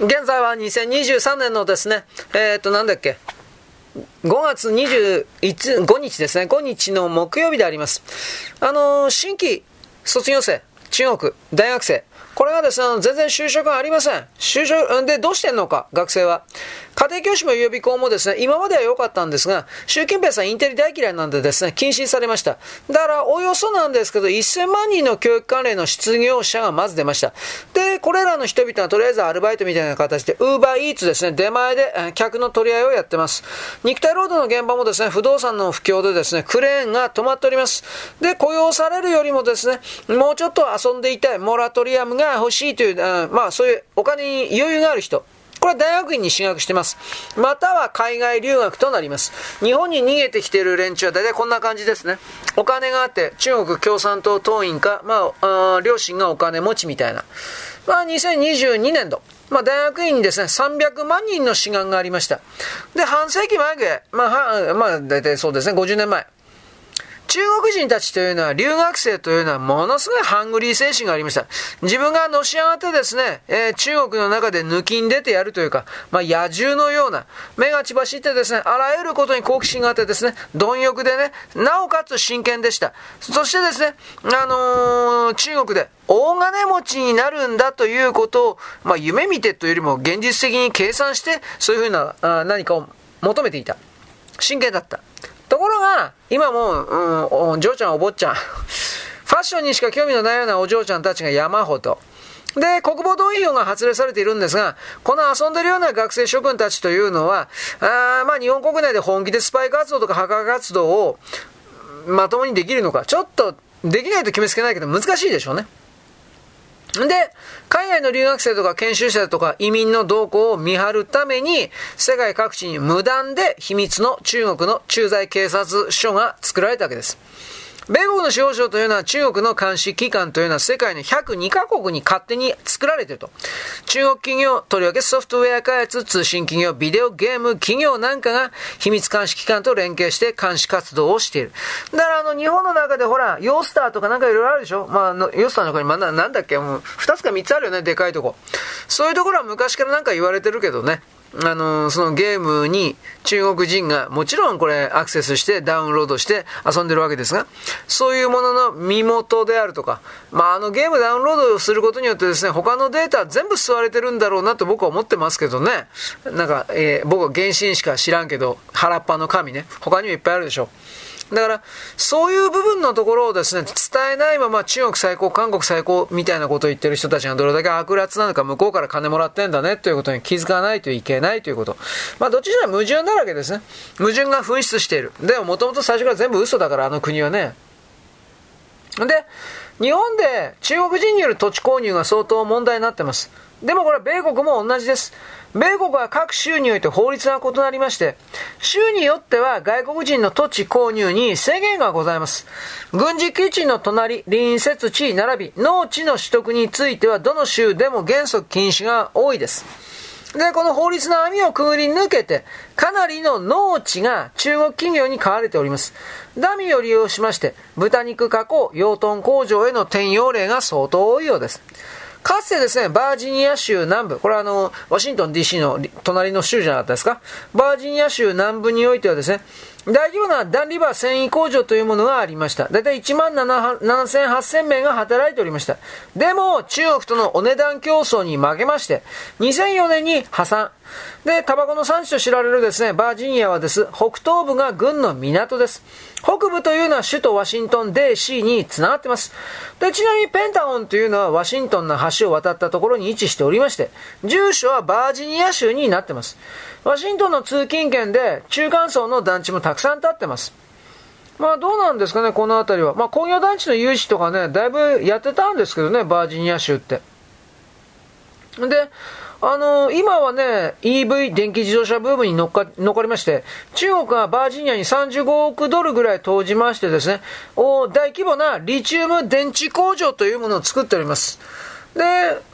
現在は2023年のですね、えっ、ー、と、なんだっけ、5月25日ですね、5日の木曜日であります。あのー、新規卒業生、中国、大学生、これがですね、全然就職がありません。就職、で、どうしてんのか、学生は。家庭教師も予備校もですね、今までは良かったんですが、習近平さんインテリ大嫌いなんでですね、禁止されました。だから、およそなんですけど、1000万人の教育関連の失業者がまず出ました。で、これらの人々はとりあえずアルバイトみたいな形で、ウーバーイーツですね、出前で客の取り合いをやってます。肉体労働の現場もですね、不動産の不況でですね、クレーンが止まっております。で、雇用されるよりもですね、もうちょっと遊んでいたい、モラトリアムが欲しいという、あまあそういうお金に余裕がある人、これは大学院に進学してます。または海外留学となります。日本に逃げてきている連中は大体こんな感じですね。お金があって、中国共産党党員か、まあ、あ両親がお金持ちみたいな。まあ、2022年度。まあ、大学院にですね、300万人の志願がありました。で、半世紀前で、まあ、まあ、大体そうですね、50年前。中国人たちというのは、留学生というのは、ものすごいハングリー精神がありました。自分がのし上がってですね、えー、中国の中で抜きん出てやるというか、まあ、野獣のような、目が血走ってですね、あらゆることに好奇心があってですね、貪欲でね、なおかつ真剣でした。そしてですね、あのー、中国で、大金持ちになるんだということを、まあ、夢見てというよりも現実的に計算して、そういうふうなあ何かを求めていた。真剣だった。ところが、今もう、ん、お嬢ちゃんお坊ちゃん、ファッションにしか興味のないようなお嬢ちゃんたちが山ほど。で、国防動員法が発令されているんですが、この遊んでるような学生諸君たちというのは、あまあ日本国内で本気でスパイ活動とか破壊活動をまともにできるのか、ちょっとできないと決めつけないけど難しいでしょうね。で、海外の留学生とか研修生とか移民の動向を見張るために、世界各地に無断で秘密の中国の駐在警察署が作られたわけです。米国の司法省というのは中国の監視機関というのは世界の102カ国に勝手に作られていると。中国企業、とりわけソフトウェア開発、通信企業、ビデオゲーム企業なんかが秘密監視機関と連携して監視活動をしている。だからあの日本の中でほら、ヨースターとかなんかいろいろあるでしょ？まあ、ヨースターの中にまだなんだっけ？もう2つか3つあるよね、でかいとこ。そういうところは昔からなんか言われてるけどね。あの、そのゲームに中国人がもちろんこれアクセスしてダウンロードして遊んでるわけですが、そういうものの身元であるとか、まああのゲームダウンロードすることによってですね、他のデータ全部吸われてるんだろうなと僕は思ってますけどね。なんか、えー、僕は原神しか知らんけど、原っぱの神ね。他にもいっぱいあるでしょう。だから、そういう部分のところをですね、伝えないまま中国最高、韓国最高みたいなことを言ってる人たちがどれだけ悪辣なのか、向こうから金もらってんだねということに気づかないといけないということ。まあ、どっちにも矛盾だらけですね。矛盾が噴出している。でも、もともと最初から全部嘘だから、あの国はね。で、日本で中国人による土地購入が相当問題になってます。でもこれは米国も同じです。米国は各州において法律が異なりまして、州によっては外国人の土地購入に制限がございます。軍事基地の隣、隣接地並び、農地の取得についてはどの州でも原則禁止が多いです。で、この法律の網をくぐり抜けて、かなりの農地が中国企業に買われております。ダミーを利用しまして、豚肉加工、養豚工場への転用例が相当多いようです。かつてですね、バージニア州南部、これはあの、ワシントン DC の隣の州じゃなかったですか？バージニア州南部においてはですね、大規模なダンリバー繊維工場というものがありました。だいたい1万7000、8000名が働いておりました。でも、中国とのお値段競争に負けまして、2004年に破産。で、タバコの産地と知られるですね、バージニアはです、北東部が軍の港です。北部というのは首都ワシントン DC につながっています。で、ちなみにペンタゴンというのはワシントンの橋を渡ったところに位置しておりまして、住所はバージニア州になっています。ワシントンの通勤圏で中間層の団地もたくさん建ってます。まあどうなんですかね、この辺りは。まあ工業団地の誘致とかね、だいぶやってたんですけどね、バージニア州って。で、あのー、今はね、EV、電気自動車ブームに乗っか乗っかりまして、中国がバージニアに35億ドルぐらい投じましてですね、お大規模なリチウム電池工場というものを作っております。で、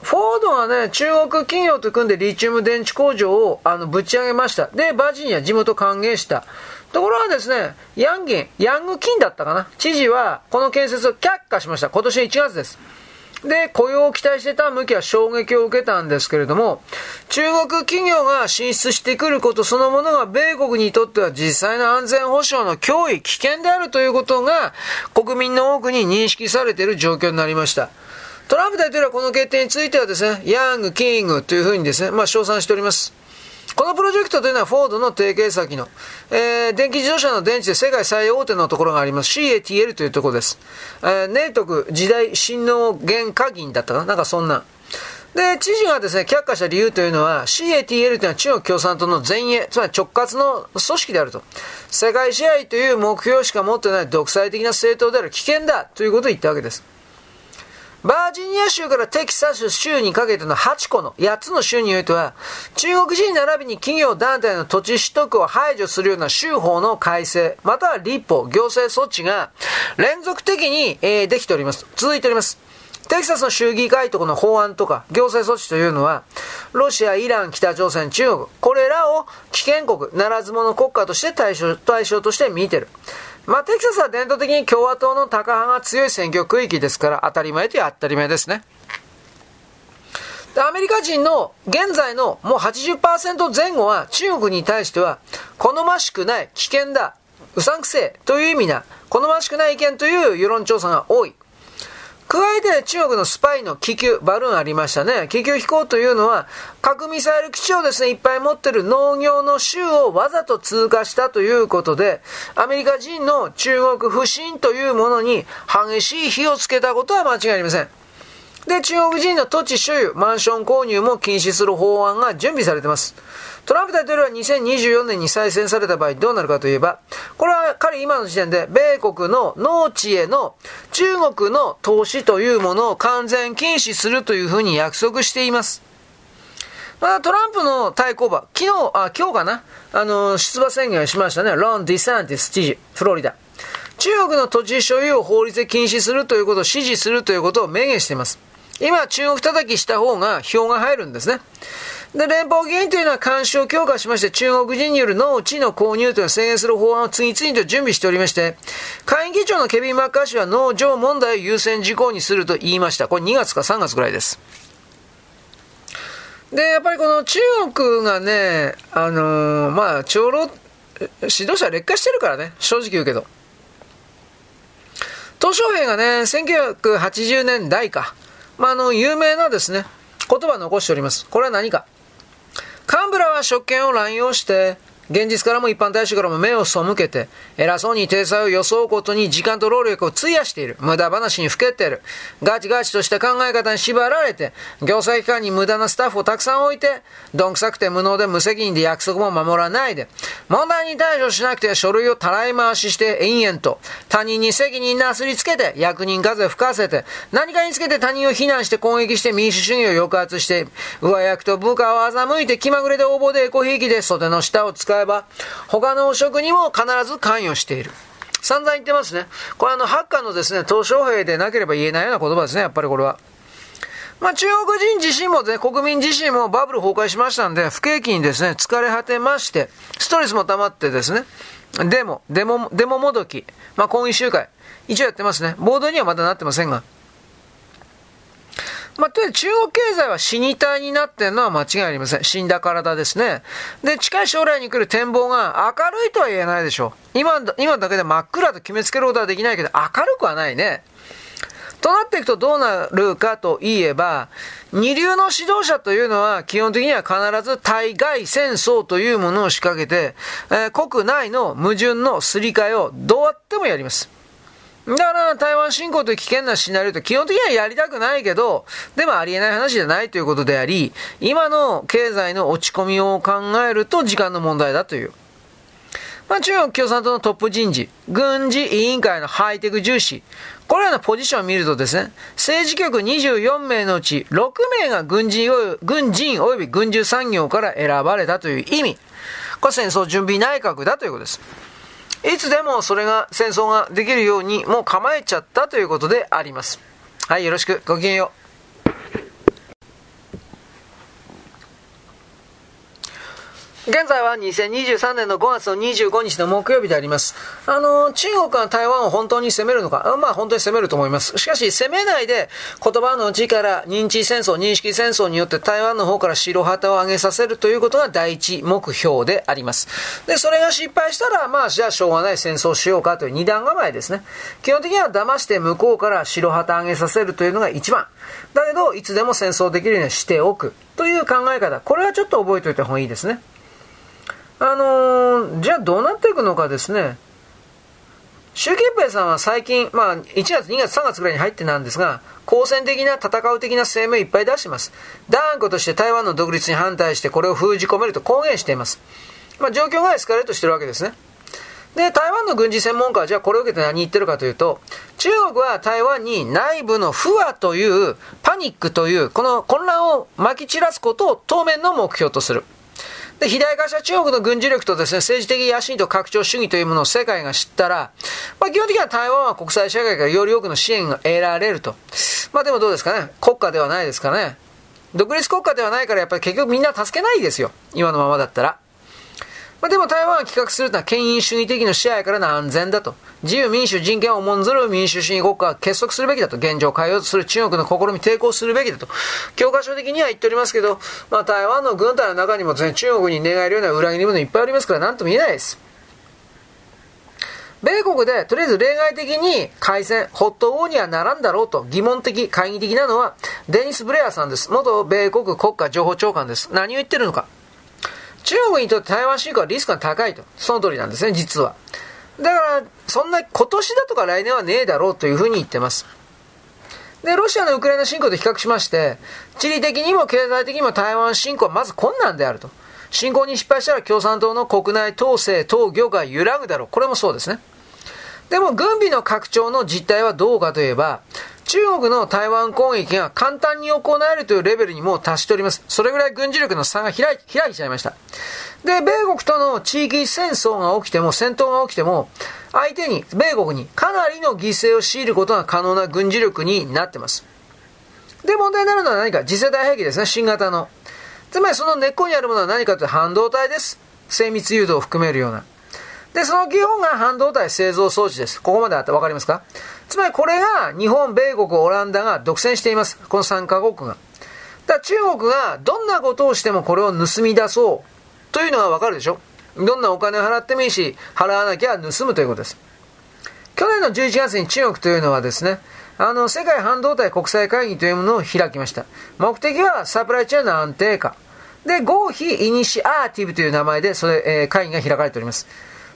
フォードがね、中国企業と組んでリチウム電池工場をあのぶち上げました。で、バージニア地元歓迎した。ところがですね、ヤンギン、ヤングキンだったかな知事はこの建設を却下しました。今年1月です。で、雇用を期待してた向きは衝撃を受けたんですけれども、中国企業が進出してくることそのものが米国にとっては実際の安全保障の脅威、危険であるということが国民の多くに認識されている状況になりました。トランプ大統領はこの決定についてはですね、ヤング、キングというふうにですね、まあ、称賛しております。このプロジェクトというのはフォードの提携先の、えー、電気自動車の電池で世界最大手のところがあります CATL というところです。えー、ネイトク時代新能源化銀だったかな？なんかそんな。で、知事がですね、却下した理由というのは、CATL というのは中国共産党の前衛、つまり直轄の組織であると。世界支配という目標しか持ってない独裁的な政党である危険だということを言ったわけです。バージニア州からテキサス州にかけての8個の8つの州においては、中国人並びに企業団体の土地取得を排除するような州法の改正、または立法、行政措置が連続的に、えー、できております。続いております。テキサスの州議会とこの法案とか行政措置というのは、ロシア、イラン、北朝鮮、中国、これらを危険国、ならず者国家として対象対象として見てる。まあ、テキサスは伝統的に共和党の高派が強い選挙区域ですから、当たり前という当たり前ですね。アメリカ人の現在のもう80%前後は中国に対しては、好ましくない、危険だ、うさんくせえという意味な、好ましくない意見という世論調査が多い。加えて中国のスパイの気球、バルーンありましたね。気球飛行というのは、核ミサイル基地をですね、いっぱい持ってる農業の州をわざと通過したということで、アメリカ人の中国不信というものに激しい火をつけたことは間違いありません。で、中国人の土地所有、マンション購入も禁止する法案が準備されています。トランプ大統領は2024年に再選された場合どうなるかといえば、これは彼今の時点で米国の農地への中国の投資というものを完全禁止するというふうに約束しています。まあ、トランプの対抗馬、昨日、あ、今日かな？あの、出馬宣言をしましたね。ロン・ディサンティス知事、フロリダ。中国の土地所有を法律で禁止するということを支持するということを明言しています。今、中国叩きした方が票が入るんですね。で、連邦議員というのは監視を強化しまして、中国人による農地の購入というのを制限する法案を次々と準備しておりまして、下院議長のケビン・マッカー氏は農場問題を優先事項にすると言いました。これ2月か3月ぐらいです。で、やっぱりこの中国がね、あのー、まあ、長老、指導者劣化してるからね、正直言うけど。鄧小平がね、1980年代か、まあ、あの、有名なですね、言葉を残しております。これは何か。幹部らは職権を乱用して、現実からも一般大衆からも目を背けて、偉そうに体裁を装うことに時間と労力を費やしている。無駄話にふけている。ガチガチとした考え方に縛られて、行政機関に無駄なスタッフをたくさん置いて、どんくさくて無能で無責任で約束も守らないで、問題に対処しなくて書類をたらい回しして延々と、他人に責任なすりつけて、役人風吹かせて、何かにつけて他人を非難して攻撃して民主主義を抑圧して、上役と部下を欺いて気まぐれで応募でエコひいきで袖の下を使うえば、他の汚職にも必ず関与している。散々言ってますね。これあの、ハッカーのですね、鄧小平でなければ言えないような言葉ですね、やっぱりこれは。まあ、中国人自身もね、国民自身もバブル崩壊しましたんで、不景気にですね、疲れ果てまして、ストレスも溜まってですね、デモ、デモ、デモもどき、まあ、婚姻集会、一応やってますね。ボードにはまだなってませんが。まあ、と中国経済は死に体になってるのは間違いありません。死んだ体ですね。で、近い将来に来る展望が明るいとは言えないでしょう。今、今だけで真っ暗と決めつけることはできないけど、明るくはないね。となっていくとどうなるかといえば、二流の指導者というのは基本的には必ず対外戦争というものを仕掛けて、えー、国内の矛盾のすり替えをどうやってもやります。だから台湾侵攻という危険なシナリオって基本的にはやりたくないけど、でもありえない話じゃないということであり、今の経済の落ち込みを考えると時間の問題だという。まあ、中国共産党のトップ人事、軍事委員会のハイテク重視、これらのポジションを見るとですね、政治局24名のうち6名が軍人軍人及び軍需産業から選ばれたという意味。これ戦争準備内閣だということです。いつでもそれが、戦争ができるようにもう構えちゃったということであります。はい、よろしく。ごきげんよう。現在は2023年の5月の25日の木曜日であります。あの、中国が台湾を本当に攻めるのか、まあ本当に攻めると思います。しかし攻めないで言葉の内から認知戦争、認識戦争によって台湾の方から白旗を上げさせるということが第一目標であります。で、それが失敗したら、まあじゃあしょうがない戦争しようかという二段構えですね。基本的には騙して向こうから白旗上げさせるというのが一番。だけど、いつでも戦争できるようにしておくという考え方。これはちょっと覚えておいた方がいいですね。あのー、じゃあどうなっていくのかですね。習近平さんは最近、まあ、1月、2月、3月ぐらいに入ってなんですが、好戦的な戦う的な声明をいっぱい出しています。断固として台湾の独立に反対してこれを封じ込めると公言しています。まあ、状況がエスカレートしてるわけですね。で、台湾の軍事専門家はじゃあこれを受けて何言ってるかというと、中国は台湾に内部の不和というパニックというこの混乱を撒き散らすことを当面の目標とする。で、肥大化した中国の軍事力とですね、政治的野心と拡張主義というものを世界が知ったら、まあ基本的には台湾は国際社会からより多くの支援が得られると。まあでもどうですかね？国家ではないですかね？独立国家ではないからやっぱり結局みんな助けないですよ。今のままだったら。まあ、でも台湾が企画するのは権威主義的な支配からの安全だと。自由民主人権を重んずる民主主義国家は結束するべきだと。現状を変えようとする中国の試み抵抗するべきだと。教科書的には言っておりますけど、まあ、台湾の軍隊の中にもですね、中国に願えるような裏切り者いっぱいありますから何とも言えないです。米国でとりあえず例外的に開戦、ホットウォーにはならんだろうと疑問的、懐疑的なのはデニス・ブレアさんです。元米国国家情報長官です。何を言ってるのか。中国にとって台湾侵攻はリスクが高いと。その通りなんですね、実は。だから、そんな今年だとか来年はねえだろうというふうに言ってます。で、ロシアのウクライナ侵攻と比較しまして、地理的にも経済的にも台湾侵攻はまず困難であると。侵攻に失敗したら共産党の国内統制、統御が揺らぐだろう。これもそうですね。でも軍備の拡張の実態はどうかといえば、中国の台湾攻撃が簡単に行えるというレベルにもう達しております。それぐらい軍事力の差が開い開いちゃいました。で、米国との地域戦争が起きても、戦闘が起きても、相手に、米国にかなりの犠牲を強いることが可能な軍事力になってます。で、問題になるのは何か次世代兵器ですね、新型の。つまりその根っこにあるものは何かというと半導体です。精密誘導を含めるような。で、その基本が半導体製造装置です。ここまであってわかりますか？つまりこれが日本、米国、オランダが独占しています。この3カ国が。だ中国がどんなことをしてもこれを盗み出そうというのがわかるでしょどんなお金を払ってもいいし、払わなきゃ盗むということです。去年の11月に中国というのはですね、あの、世界半導体国際会議というものを開きました。目的はサプライチェーンの安定化。で、合否イニシアーティブという名前で、それ、えー、会議が開かれております。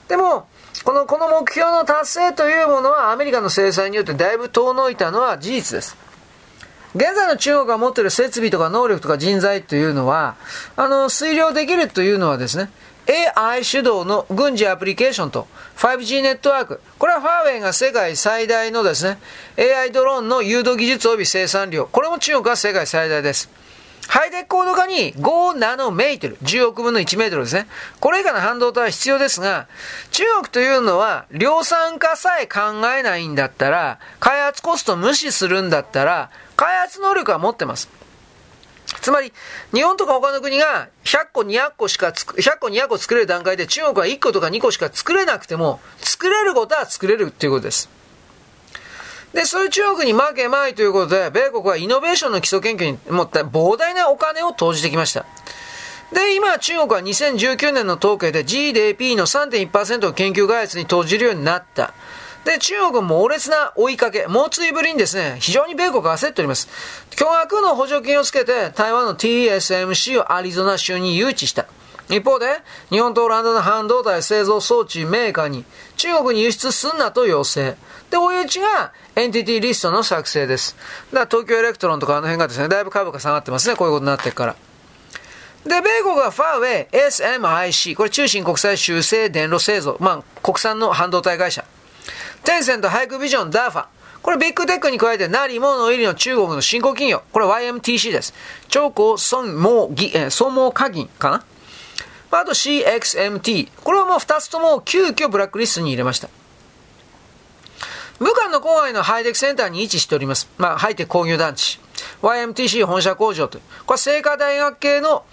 でも、この、この目標の達成というものはアメリカの制裁によってだいぶ遠のいたのは事実です。現在の中国が持っている設備とか能力とか人材というのは、あの、推量できるというのはですね、AI 主導の軍事アプリケーションと 5G ネットワーク。これはファーウェイが世界最大のですね、AI ドローンの誘導技術及び生産量。これも中国が世界最大です。ハイテク高度化に5ナノメートル、10億分の1メートルですね。これ以下の半導体は必要ですが、中国というのは量産化さえ考えないんだったら、開発コスト無視するんだったら、開発能力は持ってます。つまり、日本とか他の国が100個200個しか100個200個作れる段階で中国は1個とか2個しか作れなくても、作れることは作れるっていうことです。で、そういう中国に負けまいということで、米国はイノベーションの基礎研究に持った膨大なお金を投じてきました。で、今中国は2019年の統計で GDP の3.1%を研究開発に投じるようになった。で、中国も猛烈な追いかけ、猛追ぶりにですね、非常に米国が焦っております。巨額の補助金をつけて、台湾の TSMC をアリゾナ州に誘致した。一方で、日本とオランダの半導体製造装置メーカーに中国に輸出すんなと要請。で、追い打ちがエンティティリストの作成です。だから東京エレクトロンとかあの辺がですね、だいぶ株価下がってますね、こういうことになってから。で、米国はファーウェイ、SMIC、これ中芯国際集成電路製造、まあ、国産の半導体会社。テンセント、ハイクビジョン、ダーファ。これビッグテックに加えて、ナリ、モノ、イリの中国の新興企業。これ YMTC です。長江、孫、毛、義、えー、総毛化銀かな？あと CXMT。これはもう2つとも急遽ブラックリストに入れました。武漢の郊外のハイテクセンターに位置しております。まあ、ハイテク工業団地。YMTC 本社工場という。これは清華大学系の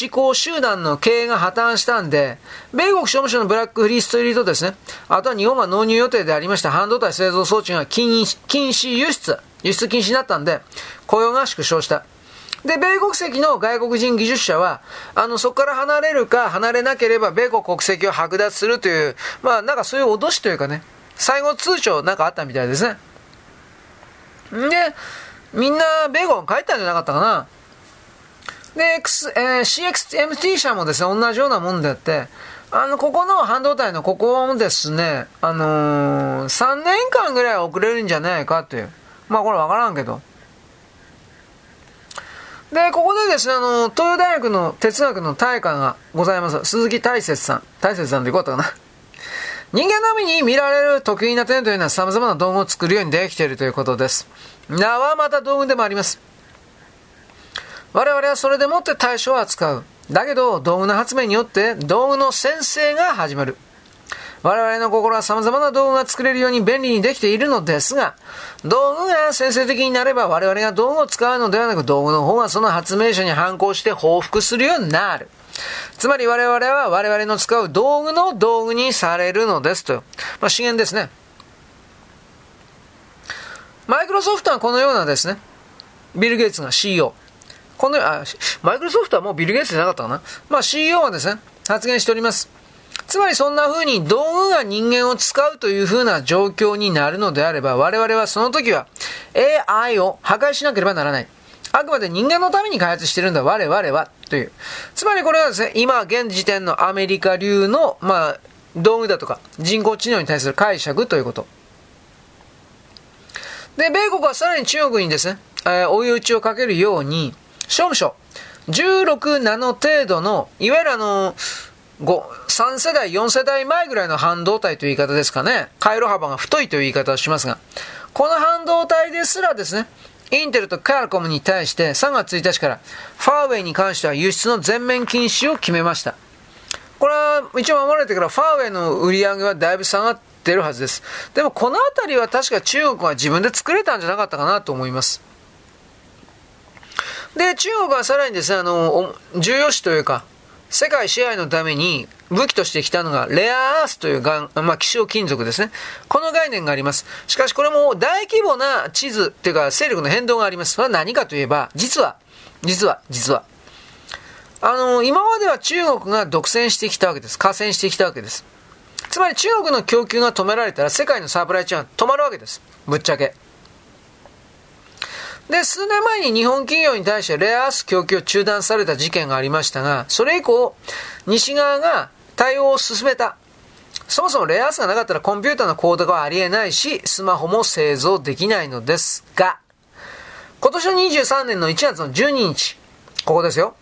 思考集団の経営が破綻したんで、米国商務省のブラックリスト入りとですね、あとは日本が納入予定でありました半導体製造装置が禁止輸出、輸出禁止になったんで、雇用が縮小した。で、米国籍の外国人技術者は、あの、そこから離れるか離れなければ米国国籍を剥奪するという、まあ、なんかそういう脅しというかね、最後通帳なんかあったみたいですね。で、みんな米国帰ったんじゃなかったかな。で、X えー、CXMT 社もですね、同じようなもんであって、あの、ここの半導体のここもですね、あのー、3年間ぐらい遅れるんじゃないかという。まあこれわからんけど。で、ここでですね、あの、東洋大学の哲学の大会がございます。鈴木大拙さん。大拙さんでいこうかな。人間のみに見られる得意な点というのは様々な道具を作るようにできているということです。名はまた道具でもあります。我々はそれでもって対象を扱う。だけど、道具の発明によって道具の先生が始まる。我々の心は様々な道具が作れるように便利にできているのですが、道具が先生的になれば我々が道具を使うのではなく道具の方がその発明者に反抗して報復するようになる。つまり我々は我々の使う道具の道具にされるのですと。まあ、資源ですね。マイクロソフトはこのようなですね、ビル・ゲイツが CEO。このあマイクロソフトはもうビル・ゲイツじゃなかったかな。まあ CEO はですね、発言しております。つまりそんな風に道具が人間を使うという風な状況になるのであれば、我々はその時は AI を破壊しなければならない。あくまで人間のために開発してるんだ、我々は、という。つまりこれはですね、今現時点のアメリカ流の、まあ、道具だとか人工知能に対する解釈ということ。で、米国はさらに中国にですね、えー、追い打ちをかけるように、商務省、16ナノ程度の、いわゆるあの、5、3世代、4世代前ぐらいの半導体という言い方ですかね。回路幅が太いという言い方をしますが、この半導体ですらですね、インテルとカルコムに対して3月1日からファーウェイに関しては輸出の全面禁止を決めました。これは一応守られてからファーウェイの売り上げはだいぶ下がってるはずです。でもこの辺りは確か中国は自分で作れたんじゃなかったかなと思います。で、中国はさらにですね、あの、重要視というか、世界支配のために武器としてきたのがレアアースというがん、まあ、希少金属ですね。この概念があります。しかしこれも大規模な地図っていうか勢力の変動があります。それは何かといえば、実は、実は、実は。あの、今までは中国が独占してきたわけです。加戦してきたわけです。つまり中国の供給が止められたら世界のサプライチェーンは止まるわけです。ぶっちゃけ。で、数年前に日本企業に対してレアアース供給を中断された事件がありましたが、それ以降、西側が対応を進めた。そもそもレアアースがなかったらコンピューターのコードがありえないし、スマホも製造できないのですが、今年の23年の1月の12日、ここですよ。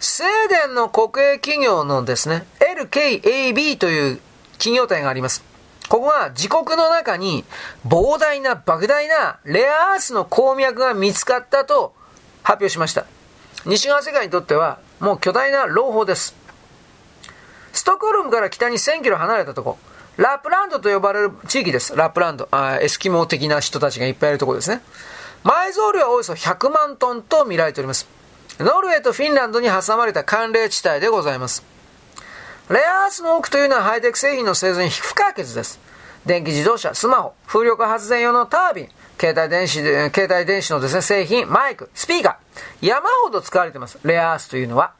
スウェーデンの国営企業のですね、LKAB という企業体があります。ここが自国の中に膨大な莫大なレアアースの鉱脈が見つかったと発表しました。西側世界にとってはもう巨大な朗報です。ストックホルムから北に1000キロ離れたとこ、ラップランドと呼ばれる地域です。ラップランド。あエスキモー的な人たちがいっぱいいるところですね。埋蔵量はおよそ100万トンと見られております。ノルウェーとフィンランドに挟まれた寒冷地帯でございます。レアアースの多くというのはハイテク製品の製造に不可欠です。電気自動車、スマホ、風力発電用のタービン、携帯電子、携帯電子のですね、製品、マイク、スピーカー、山ほど使われています。レアアースというのは。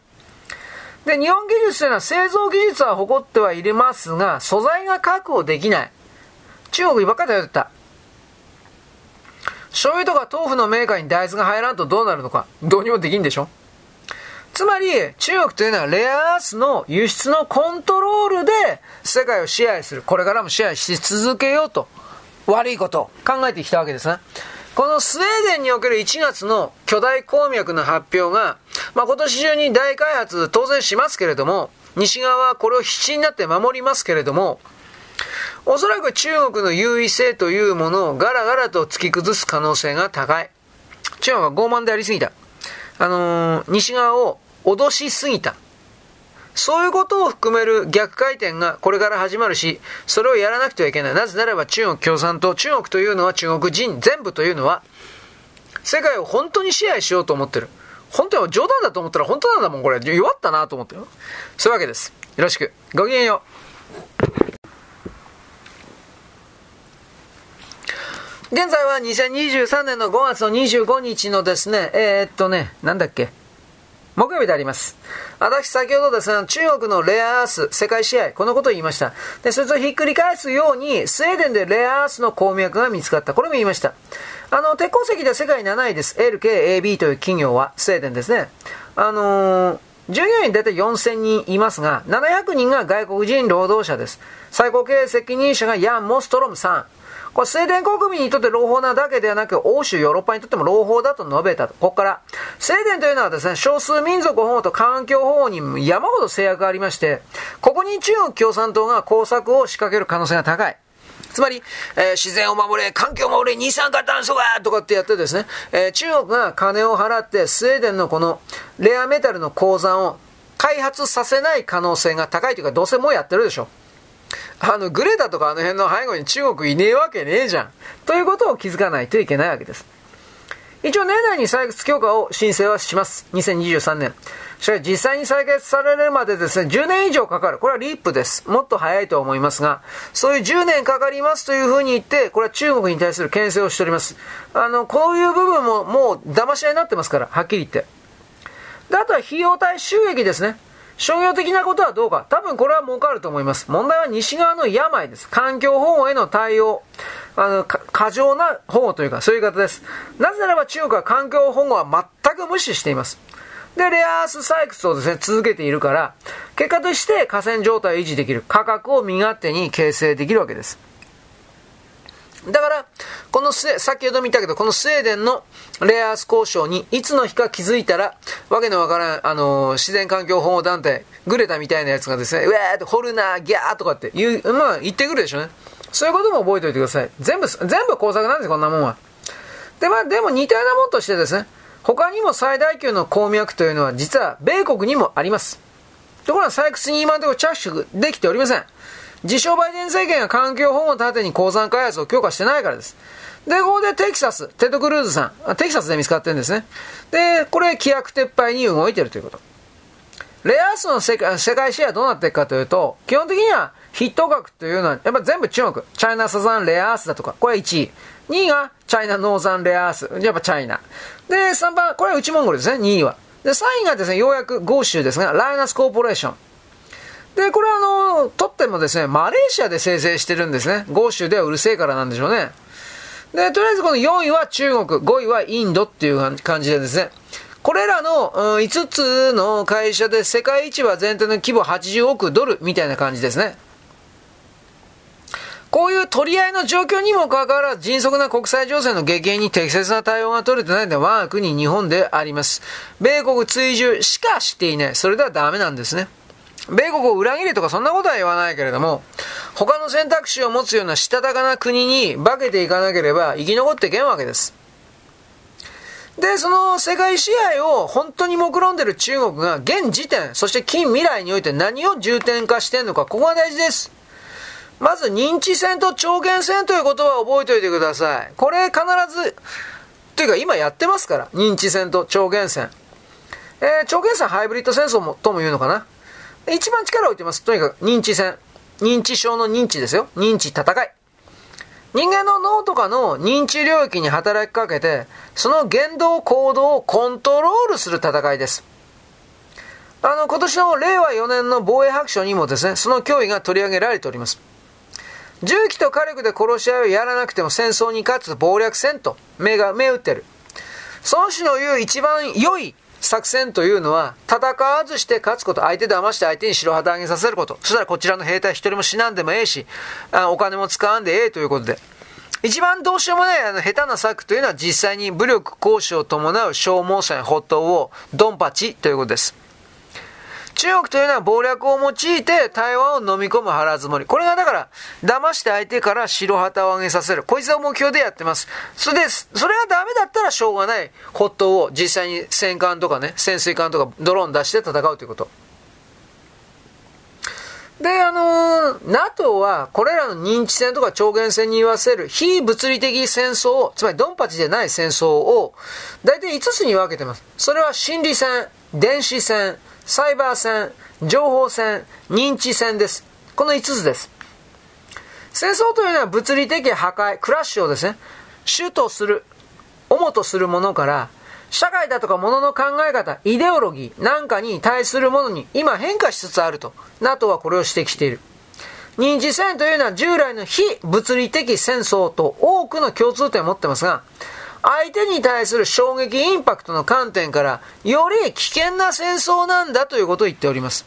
で、日本技術というのは製造技術は誇ってはいりますが、素材が確保できない。中国にばっかり頼ってた。醤油とか豆腐のメーカーに大豆が入らんとどうなるのか、どうにもできんでしょつまり、中国というのはレアアースの輸出のコントロールで世界を支配する。これからも支配し続けようと、悪いことを考えてきたわけですね。このスウェーデンにおける1月の巨大鉱脈の発表が、まあ、今年中に大開発当然しますけれども、西側はこれを必死になって守りますけれども、おそらく中国の優位性というものをガラガラと突き崩す可能性が高い。中国は傲慢でありすぎた。あのー、西側を脅しすぎた。そういうことを含める逆回転がこれから始まるし、それをやらなくてはいけない。なぜならば中国共産党、中国というのは中国人全部というのは、世界を本当に支配しようと思ってる。本当に冗談だと思ったら本当なんだもん、これ。弱ったなと思ってよ。そういうわけです。よろしく。ごきげんよう。現在は2023年の5月の25日のですね、えー、っとね、なんだっけ。木曜日であります。私、先ほどですね、中国のレアアース世界試合、このことを言いました。で、それとひっくり返すように、スウェーデンでレアアースの鉱脈が見つかった。これも言いました。あの、鉄鉱石では世界7位です。LKAB という企業は、スウェーデンですね。あのー、従業員大体4000人いますが、700人が外国人労働者です。最高経営責任者がヤン・モストロムさん。これ、スウェーデン国民にとって朗報なだけではなく、欧州、ヨーロッパにとっても朗報だと述べたと。ここから、スウェーデンというのはですね、少数民族保護と環境保護に山ほど制約がありまして、ここに中国共産党が工作を仕掛ける可能性が高い。つまり、えー、自然を守れ、環境を守れ、二酸化炭素がとかってやってですね、えー、中国が金を払ってスウェーデンのこのレアメタルの鉱山を開発させない可能性が高いというか、どうせもうやってるでしょ。あの、グレタとかあの辺の背後に中国いねえわけねえじゃん。ということを気づかないといけないわけです。一応年内に採掘許可を申請はします。2023年。しかし実際に採決されるまでですね、10年以上かかる。これはリップです。もっと早いと思いますが、そういう10年かかりますというふうに言って、これは中国に対する牽制をしております。あの、こういう部分ももう騙し合いになってますから、はっきり言って。で、あとは費用対収益ですね。商業的なことはどうか。多分これは儲かると思います。問題は西側の病です。環境保護への対応。あの、過剰な保護というか、そういう言い方です。なぜならば中国は環境保護は全く無視しています。で、レアアース採掘をですね、続けているから、結果として河川状態を維持できる。価格を身勝手に形成できるわけです。だから、このス先ほど見たけど、このスウェーデンのレアアース交渉にいつの日か気づいたら、わけのわからん、あのー、自然環境保護団体、グレタみたいなやつがですね、うわーって掘るなギャーとかって言う、まあ言ってくるでしょうね。そういうことも覚えておいてください。全部、全部工作なんですよ、こんなもんは。で、まあ、でも似たようなもんとしてですね、他にも最大級の鉱脈というのは実は米国にもあります。ところが採掘に今のところ着手できておりません。自称バイデン政権が環境保護の盾に鉱山開発を強化してないからです。で、ここでテキサス、テッド・クルーズさん、テキサスで見つかってるんですね。で、これ規約撤廃に動いてるということ。レアアースの世界世界シェアどうなっていくかというと、基本的にはヒット額というのは、やっぱ全部中国。チャイナサザンレアアースだとか、これ1位。2位がチャイナノーザンレアアース。やっぱチャイナ。で、3番、これは内モンゴルですね、2位は。で、3位がですね、ようやく豪州ですが、ライナスコーポレーション。で、これあの、とってもですね、マレーシアで生成してるんですね。豪州ではうるせえからなんでしょうね。で、とりあえずこの4位は中国、5位はインドっていう感じでですね、これらの、うん、5つの会社で世界一は全体の規模80億ドルみたいな感じですね。こういう取り合いの状況にもかかわらず、迅速な国際情勢の激変に適切な対応が取れてないので、我が国日本であります。米国追従しかしていない。それではダメなんですね。米国を裏切れとかそんなことは言わないけれども、他の選択肢を持つようなしたたかな国に化けていかなければ生き残っていけんわけです。で、その世界支配を本当に目論んでる中国が現時点、そして近未来において何を重点化してんのか、ここが大事です。まず認知戦と超限戦という言葉を覚えておいてください。これ必ず、というか今やってますから、認知戦と超限戦。えー、超限戦ハイブリッド戦争もとも言うのかな。一番力を置いてます。とにかく認知戦。認知症の認知ですよ。認知戦い。人間の脳とかの認知領域に働きかけて、その言動行動をコントロールする戦いです。あの、今年の令和4年の防衛白書にもですね、その脅威が取り上げられております。銃器と火力で殺し合いをやらなくても戦争に勝つ謀略戦と目が、目打ってる。孫子の言う一番良い作戦というのは、戦わずして勝つこと、相手騙して相手に白旗上げさせること。そしたらこちらの兵隊一人も死なんでもええし、あお金も使わんでええということで。一番どうしようもないあの下手な策というのは実際に武力行使を伴う消耗戦、発頭をドンパチということです。中国というのは謀略を用いて台湾を飲み込む腹積もり。これがだから、騙して相手から白旗を上げさせる。こいつを目標でやってます。それで、それがダメだったらしょうがない。ホットを実際に戦艦とかね、潜水艦とかドローン出して戦うということ。で、あのー、NATO はこれらの認知戦とか超限戦に言わせる非物理的戦争を、つまりドンパチでない戦争を、大体5つに分けてます。それは心理戦、電子戦、サイバー戦、情報戦、認知戦です。この5つです。戦争というのは物理的破壊、クラッシュをですね、主とする、主とするものから、社会だとか物の考え方、イデオロギーなんかに対するものに今変化しつつあると、NATO はこれを指摘している。認知戦というのは従来の非物理的戦争と多くの共通点を持ってますが、相手に対する衝撃インパクトの観点から、より危険な戦争なんだということを言っております。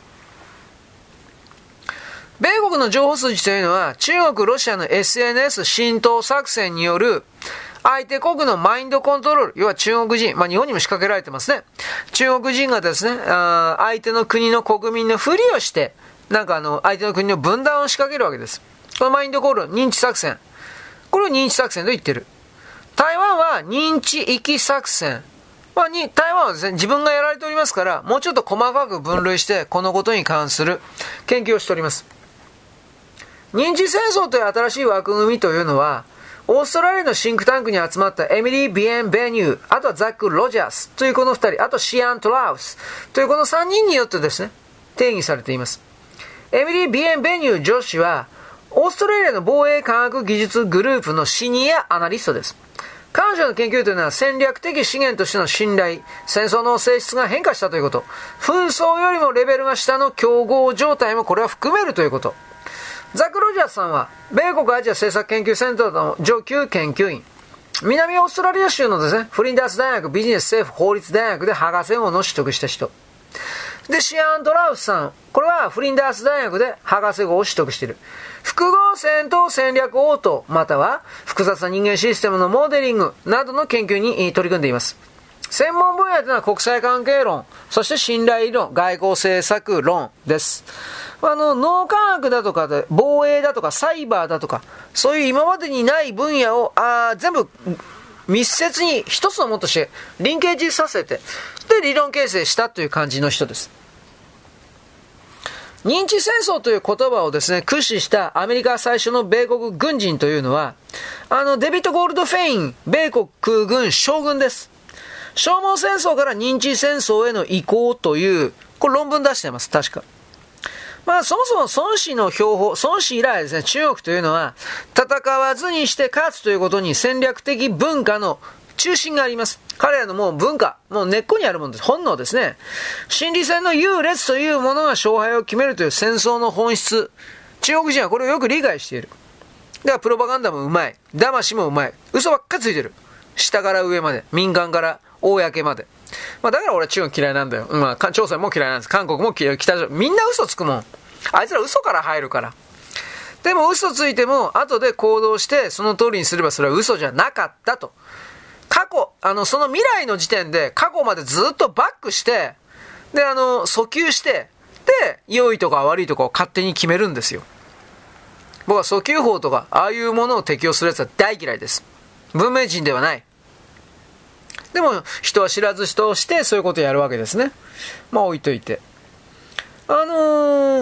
米国の情報筋というのは、中国、ロシアの SNS 浸透作戦による、相手国のマインドコントロール、要は中国人、まあ日本にも仕掛けられてますね。中国人がですね、あ相手の国の国民のふりをして、なんかあの、相手の国の分断を仕掛けるわけです。このマインドコール、認知作戦。これを認知作戦と言ってる。台湾は認知域作戦。まあ、に、台湾はね、自分がやられておりますから、もうちょっと細かく分類して、このことに関する 研究をしております。認知戦争という新しい枠組みというのは、オーストラリアのシンクタンクに集まったエミリー・ビエン・ベニュー、あとはザック・ロジャースというこの二人、あとシアン・トラウスというこの三人によってですね、定義されています。エミリー・ビエン・ベニュー女子は、オーストラリアの防衛科学技術グループのシニアアナリストです。彼女の研究というのは戦略的資源としての信頼、戦争の性質が変化したということ、紛争よりもレベルが下の競合状態もこれは含めるということ。ザク・ロジャースさんは、米国アジア政策研究センターの上級研究員。南オーストラリア州のですね、フリンダース大学ビジネス政府法律大学で博士号の取得した人。で、シアン・ドラウスさん。これはフリンダース大学で博士号を取得している。複合戦闘戦略応答、または複雑な人間システムのモデリングなどの研究に取り組んでいます。専門分野というのは国際関係論、そして信頼理論、外交政策論です。あの、脳科学だとかで、防衛だとか、サイバーだとか、そういう今までにない分野を、あ全部、密接に一つのものとしてリンケージさせて、で、理論形成したという感じの人です。認知戦争という言葉をですね、駆使したアメリカ最初の米国軍人というのは、あの、デビット・ゴールドフェイン、米国空軍将軍です。消耗戦争から認知戦争への移行という、これ論文出してます、確か。まあそもそも孫子の標本、孫子以来ですね、中国というのは、戦わずにして勝つということに戦略的文化の中心があります。彼らのもう文化、もう根っこにあるものです。本能ですね。心理戦の優劣というものが勝敗を決めるという戦争の本質。中国人はこれをよく理解している。だからプロパガンダもうまい。騙しもうまい。嘘ばっかついてる。下から上まで。民間から公まで。まあ、だから俺は中国嫌いなんだよ。まあ、朝鮮も嫌いなんです。韓国も嫌い。北朝鮮。みんな嘘つくもん。あいつら嘘から入るから。でも嘘ついても、後で行動して、その通りにすればそれは嘘じゃなかったと。過去、あの、その未来の時点で過去までずっとバックして、で、あの、訴求して、で、良いとか悪いとかを勝手に決めるんですよ。僕は訴求法とか、ああいうものを適用するやつは大嫌いです。文明人ではない。でも、人は知らず人をしてそういうことをやるわけですね。まあ置いといて。あの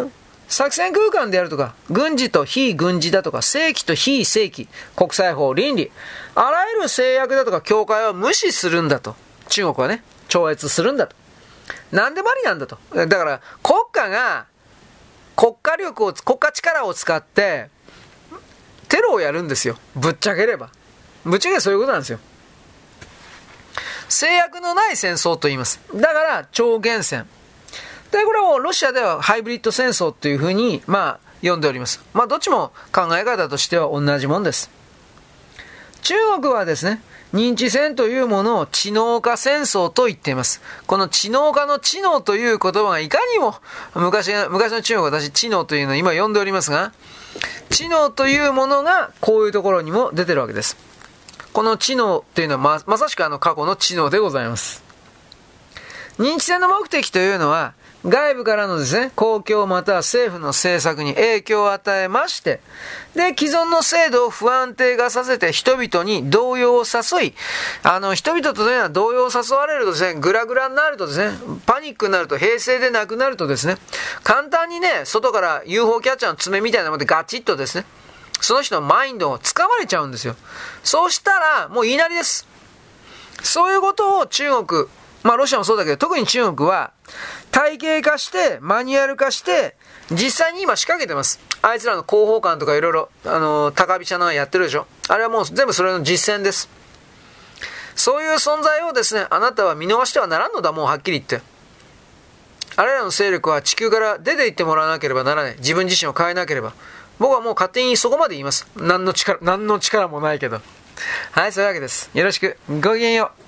ー、作戦空間であるとか、軍事と非軍事だとか、正規と非正規、国際法、倫理、あらゆる制約だとか境界を無視するんだと。中国はね、超越するんだと。何でもありなんだと。だから、国家が、国家力を、国家力を使って、テロをやるんですよ。ぶっちゃければ。ぶっちゃけそういうことなんですよ。制約のない戦争と言います。だから、超限戦。で、これをロシアではハイブリッド戦争というふうに、まあ、読んでおります。まあ、どっちも考え方としては同じもんです。中国はですね、認知戦というものを知能化戦争と言っています。この知能化の知能という言葉がいかにも昔昔の中国私知能というのを今読んでおりますが、知能というものがこういうところにも出てるわけです。この知能っていうのはままさしくあの過去の知能でございます。認知戦の目的というのは、外部からのですね、公共または政府の政策に影響を与えまして、で、既存の制度を不安定化させて人々に動揺を誘い、あの、人々というのは動揺を誘われるとですね、グラグラになるとですね、パニックになると、平成でなくなるとですね、簡単にね、外から UFO キャッチャーの爪みたいなものでガチッとですね、その人のマインドを掴まれちゃうんですよ。そうしたら、もう言いなりです。そういうことを中国、まあロシアもそうだけど、特に中国は体系化して、マニュアル化して、実際に今仕掛けてます。あいつらの広報官とかいろいろ、あの、高飛車なのやってるでしょ。あれはもう全部それの実践です。そういう存在をですね、あなたは見逃してはならんのだ、もうはっきり言って。あれらの勢力は地球から出て行ってもらわなければならない。自分自身を変えなければ。僕はもう勝手にそこまで言います。何の力、何の力もないけど。はい、そういうわけです。よろしく。ごきげんよう。